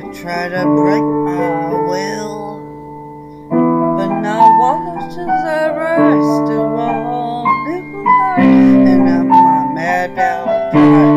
to try to break my will, but now watch as I rise and I'm my mad dog.